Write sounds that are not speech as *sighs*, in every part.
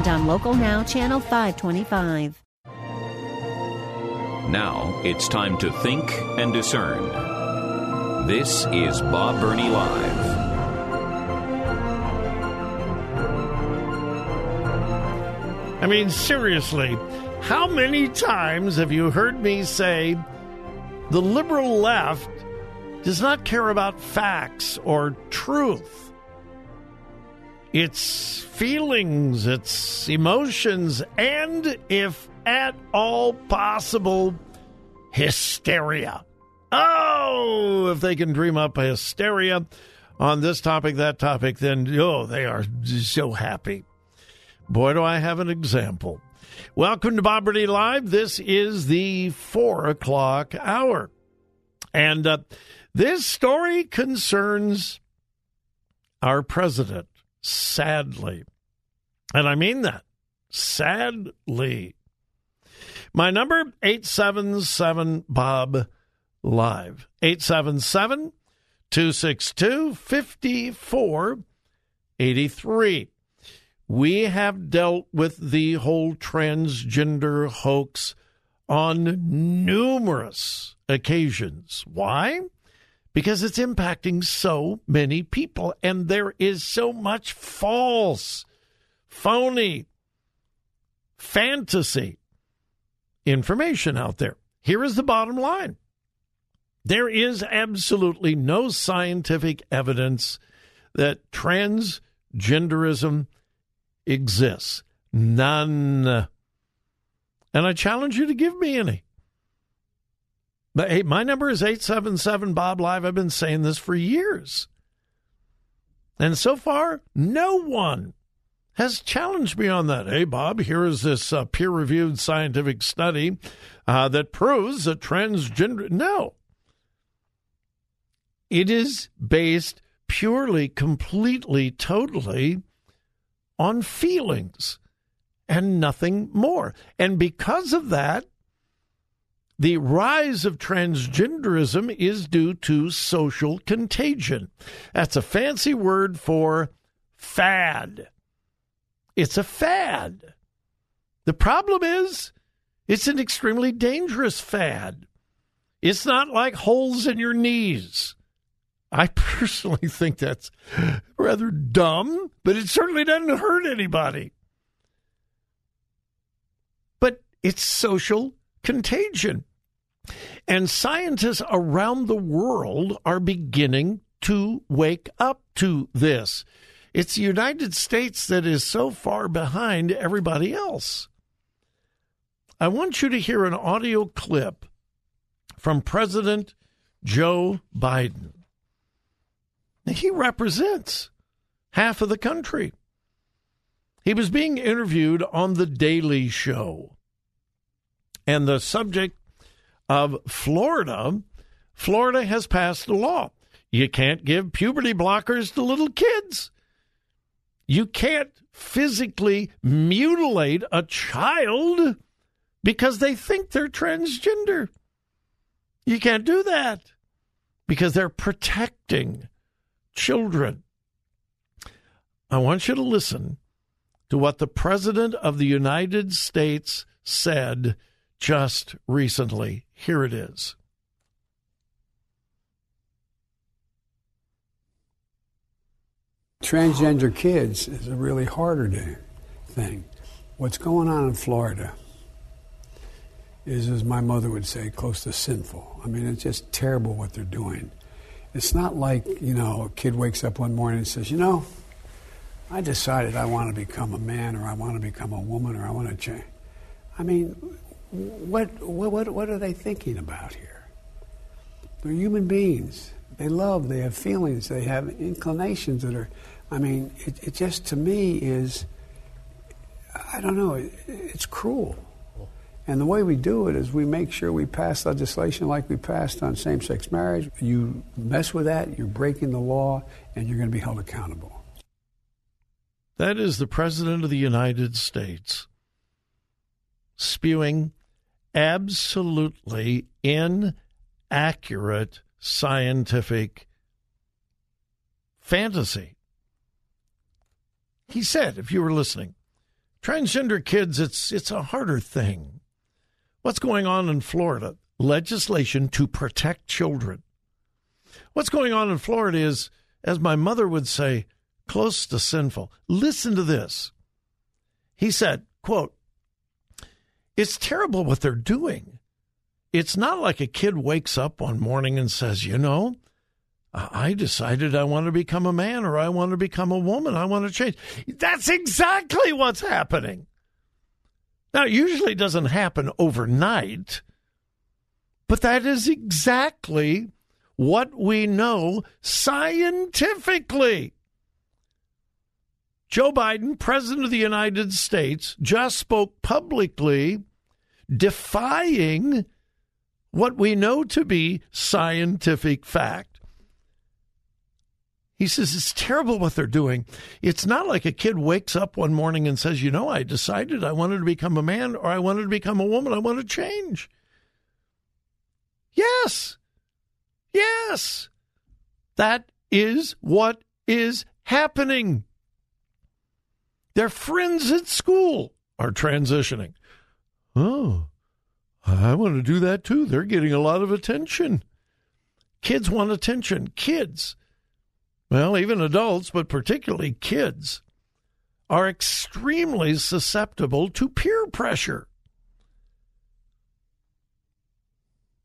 and on Local Now, Channel 525. Now it's time to think and discern. This is Bob Burney Live. I mean, seriously, how many times have you heard me say the liberal left does not care about facts or truth? It's feelings, it's emotions, and if at all possible, hysteria. Oh, if they can dream up a hysteria on this topic, that topic, then, oh, they are so happy. Boy, do I have an example. Welcome to Bob Burney Live. This is the four o'clock hour. And uh, this story concerns our president, sadly. And I mean that, sadly. My number, 877 Bob Live. 877 262 5483 we have dealt with the whole transgender hoax on numerous occasions. Why? Because it's impacting so many people, and there is so much false, phony, fantasy information out there. Here is the bottom line there is absolutely no scientific evidence that transgenderism exists. None. And I challenge you to give me any. But hey, my number is 877 Bob Live. I've been saying this for years. And so far, no one has challenged me on that. Hey, Bob, here is this uh, peer reviewed scientific study uh, that proves that transgender. No. It is based purely, completely, totally on feelings and nothing more. And because of that, the rise of transgenderism is due to social contagion. That's a fancy word for fad. It's a fad. The problem is, it's an extremely dangerous fad. It's not like holes in your knees. I *laughs* personally think that's rather dumb, but it certainly doesn't hurt anybody. But it's social contagion. And scientists around the world are beginning to wake up to this. It's the United States that is so far behind everybody else. I want you to hear an audio clip from President Joe Biden. He represents half of the country. He was being interviewed on The Daily Show. And the subject of Florida, Florida has passed a law. You can't give puberty blockers to little kids. You can't physically mutilate a child because they think they're transgender. You can't do that because they're protecting children. I want you to listen to what the President of the United States said just recently. Here it is. Transgender kids is a really harder thing. What's going on in Florida is, as my mother would say, close to sinful. I mean, it's just terrible what they're doing. It's not like, you know, a kid wakes up one morning and says, you know, I decided I want to become a man or I want to become a woman or I want to change. I mean, what, what, what are they thinking about here? They're human beings. They love, they have feelings, they have inclinations that are, I mean, it, it just to me is, I don't know, it, it's cruel. And the way we do it is we make sure we pass legislation like we passed on same sex marriage. You mess with that, you're breaking the law, and you're going to be held accountable. That is the President of the United States spewing absolutely inaccurate scientific fantasy. He said, if you were listening, transgender kids, it's it's a harder thing. What's going on in Florida? Legislation to protect children. What's going on in Florida is, as my mother would say, close to sinful. Listen to this. He said, quote, it's terrible what they're doing. It's not like a kid wakes up one morning and says, you know, I decided I want to become a man or I want to become a woman. I want to change. That's exactly what's happening. Now, it usually doesn't happen overnight, but that is exactly what we know scientifically. Joe Biden, President of the United States, just spoke publicly defying what we know to be scientific fact. He says it's terrible what they're doing. It's not like a kid wakes up one morning and says, You know, I decided I wanted to become a man or I wanted to become a woman. I want to change. Yes. Yes. That is what is happening. Their friends at school are transitioning. Oh, I want to do that too. They're getting a lot of attention. Kids want attention. Kids, well, even adults, but particularly kids, are extremely susceptible to peer pressure.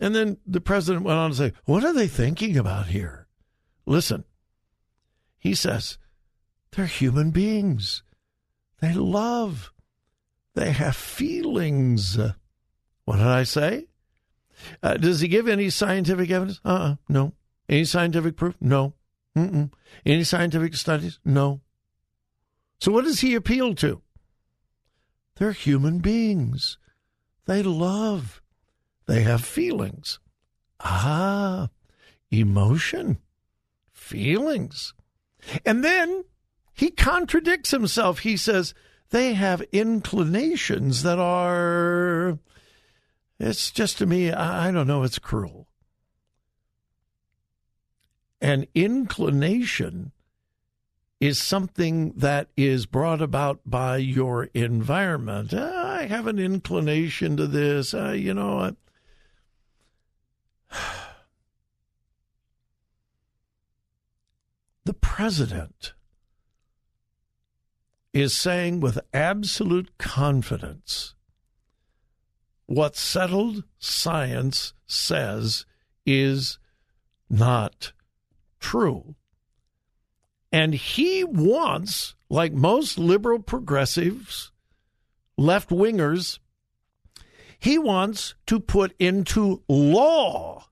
And then the president went on to say, What are they thinking about here? Listen, he says, they're human beings. They love. They have feelings. What did I say? Uh, does he give any scientific evidence? Uh uh no. Any scientific proof? No. Mm-mm. Any scientific studies? No. So what does he appeal to? They're human beings. They love. They have feelings. Ah, emotion, feelings. And then he contradicts himself. He says they have inclinations that are, it's just to me, I, don't know, it's cruel. An inclination is something that is brought about by your environment. I have an inclination to this. Uh, you know, *sighs* the president is saying with absolute confidence what settled science says is not true. And he wants, like most liberal progressives, left wingers, he wants to put into law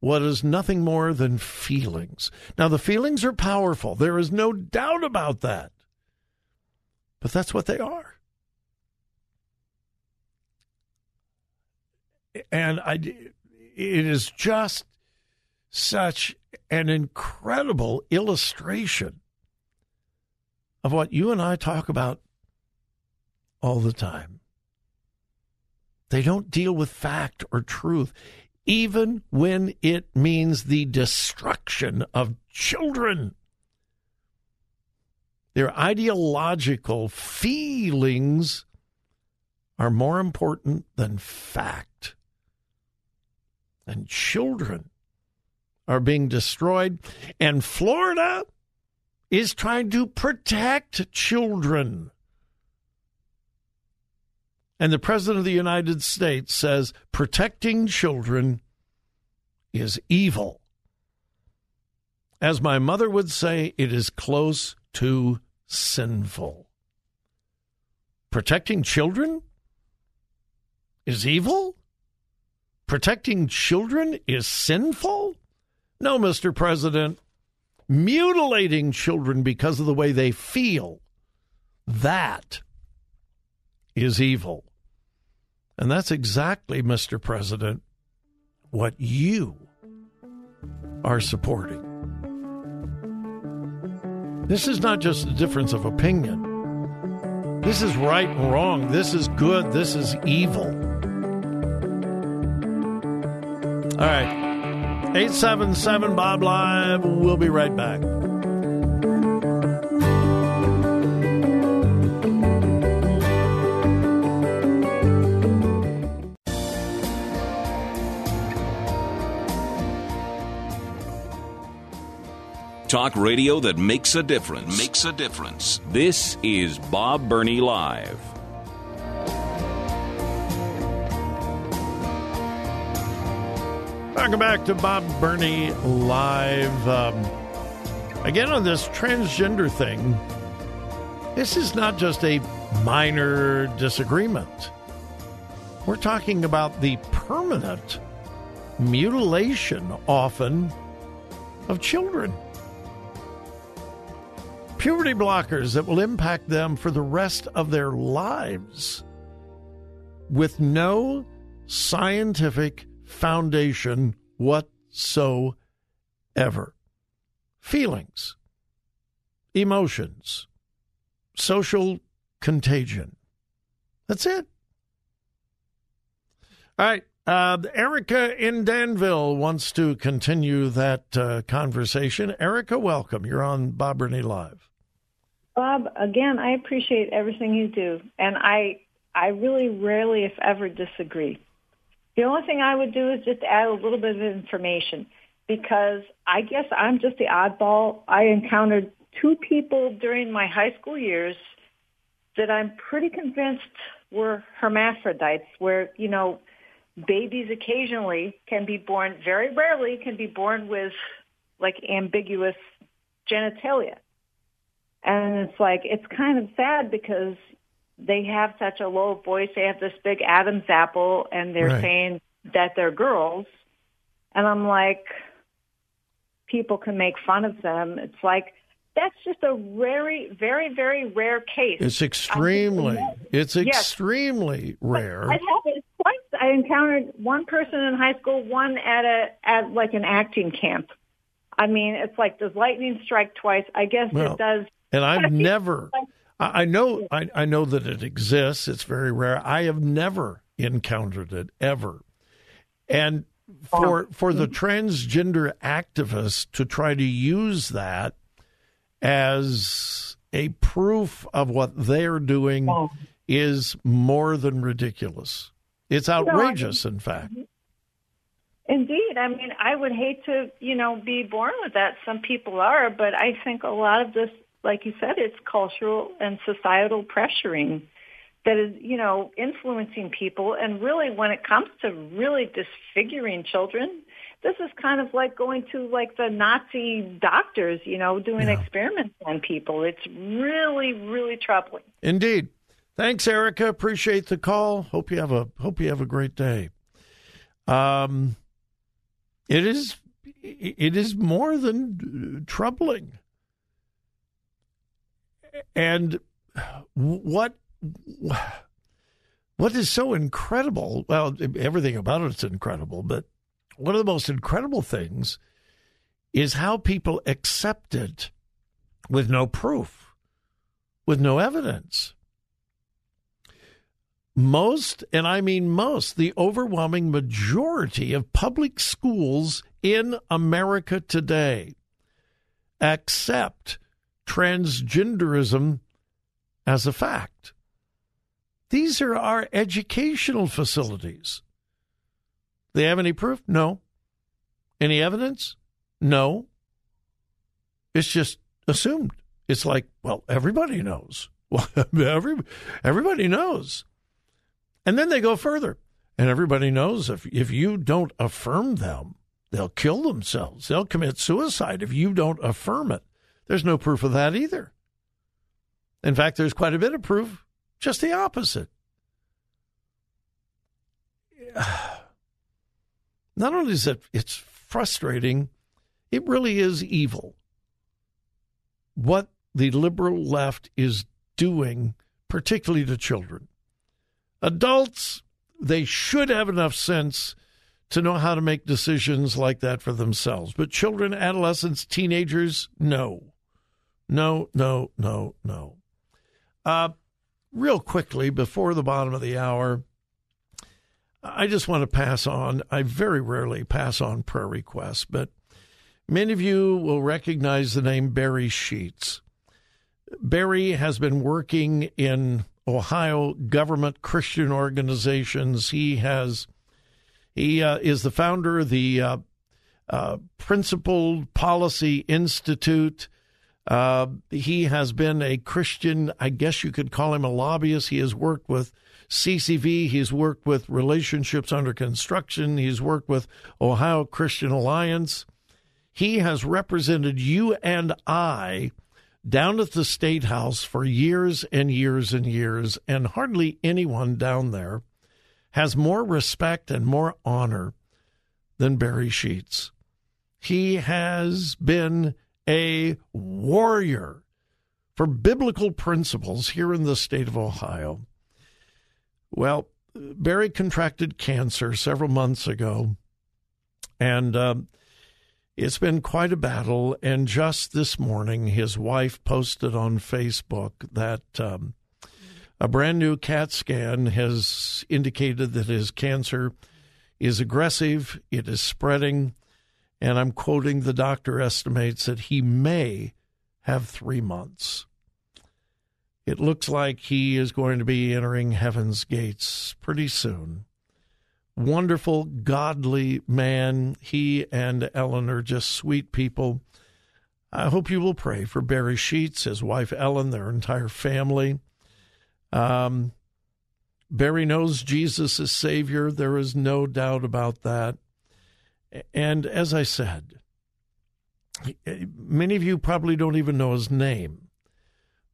what is nothing more than feelings. Now, the feelings are powerful. There is no doubt about that. But that's what they are. And I, it is just such an incredible illustration of what you and I talk about all the time. They don't deal with fact or truth, even when it means the destruction of children. Their ideological feelings are more important than fact. And children are being destroyed. And Florida is trying to protect children. And the President of the United States says protecting children is evil. As my mother would say, it is close to sinful. Protecting children is evil? Protecting children is sinful? No, Mr. President. Mutilating children because of the way they feel, that is evil. And that's exactly, Mr. President, what you are supporting. This is not just a difference of opinion. This is right and wrong. This is good. This is evil. All right. 877 Bob Live. We'll be right back. Talk radio that makes a difference. Makes a difference. This is Bob Burney Live. Welcome back to Bob Burney Live. Um, again, on this transgender thing, this is not just a minor disagreement. We're talking about the permanent mutilation, often, of children puberty blockers that will impact them for the rest of their lives with no scientific foundation whatsoever. Feelings, emotions, social contagion. That's it. All right. Uh, Erica in Danville wants to continue that uh, conversation. Erica, welcome. You're on Bob Burney Live. Bob, again, I appreciate everything you do, and I I really rarely, if ever, disagree. The only thing I would do is just add a little bit of information because I guess I'm just the oddball. I encountered two people during my high school years that I'm pretty convinced were hermaphrodites, where, you know, babies occasionally can be born, very rarely can be born with like ambiguous genitalia. And it's like, it's kind of sad because they have such a low voice. They have this big Adam's apple and they're right. saying that they're girls. And I'm like, people can make fun of them. It's like, that's just a very, very, very rare case. It's extremely, it's extremely rare. I've it twice. I encountered one person in high school, one at a, at like an acting camp. I mean, it's like, does lightning strike twice? I guess well, it does and I've never. I know. I, I know that it exists. It's very rare. I have never encountered it ever. And oh. for for the mm-hmm. transgender activists to try to use that as a proof of what they're doing oh. is more than ridiculous. It's outrageous, in fact. Mm-hmm. Indeed. I mean, I would hate to, you know, be born with that. Some people are, but I think a lot of this like you said, it's cultural and societal pressuring that is, you know, influencing people. And really, when it comes to really disfiguring children, this is kind of like going to like the Nazi doctors, you know, doing yeah. experiments on people. It's really, really troubling. Indeed. Thanks, Erica. Appreciate the call. Hope you have a hope you have a great day. Um, it is it is more than troubling. And what what is so incredible? Well, everything about it's incredible, but one of the most incredible things is how people accept it with no proof, with no evidence. Most, and I mean most, the overwhelming majority of public schools in America today accept transgenderism as a fact. These are our educational facilities. They have any proof? No. Any evidence? No. It's just assumed. It's like, well, everybody knows. *laughs* Well, every, everybody knows. And then they go further. And everybody knows if, if you don't affirm them, they'll kill themselves. They'll commit suicide if you don't affirm it. There's no proof of that either. In fact, there's quite a bit of proof, just the opposite. *sighs* Not only is it it's frustrating, it really is evil. What the liberal left is doing, particularly to children. Adults, they should have enough sense to know how to make decisions like that for themselves. But children, adolescents, teenagers, no. No, no, no, no. Uh, real quickly, before the bottom of the hour, I just want to pass on. I very rarely pass on prayer requests, but many of you will recognize the name Barry Sheets. Barry has been working in Ohio government Christian organizations. He has he uh, is the founder of the uh, uh, Principled Policy Institute. Uh, he has been a Christian, I guess you could call him a lobbyist. He has worked with CCV. He's worked with Relationships Under Construction. He's worked with Ohio Christian Alliance. He has represented you and I down at the State House for years and years and years, and hardly anyone down there has more respect and more honor than Barry Sheets. He has been a warrior for biblical principles here in the state of Ohio. Well, Barry contracted cancer several months ago, and um, it's been quite a battle. And just this morning, his wife posted on Facebook that um, a brand new CAT scan has indicated that his cancer is aggressive, it is spreading, and I'm quoting the doctor estimates that he may have three months. It looks like he is going to be entering heaven's gates pretty soon. Wonderful, godly man. He and Ellen are just sweet people. I hope you will pray for Barry Sheets, his wife Ellen, their entire family. Um, Barry knows Jesus is Savior. There is no doubt about that. And as I said, many of you probably don't even know his name,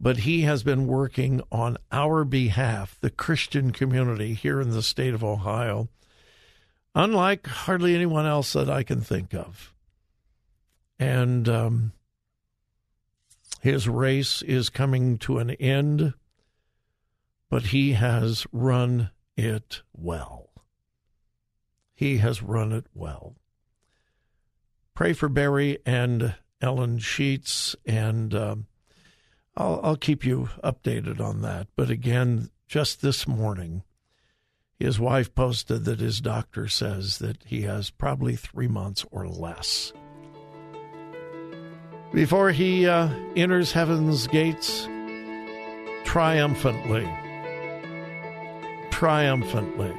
but he has been working on our behalf, the Christian community here in the state of Ohio, unlike hardly anyone else that I can think of. And um, his race is coming to an end but he has run it well. He has run it well. Pray for Barry and Ellen Sheets, and um, I'll, I'll keep you updated on that. But again, just this morning, his wife posted that his doctor says that he has probably three months or less. Before he uh, enters heaven's gates triumphantly triumphantly.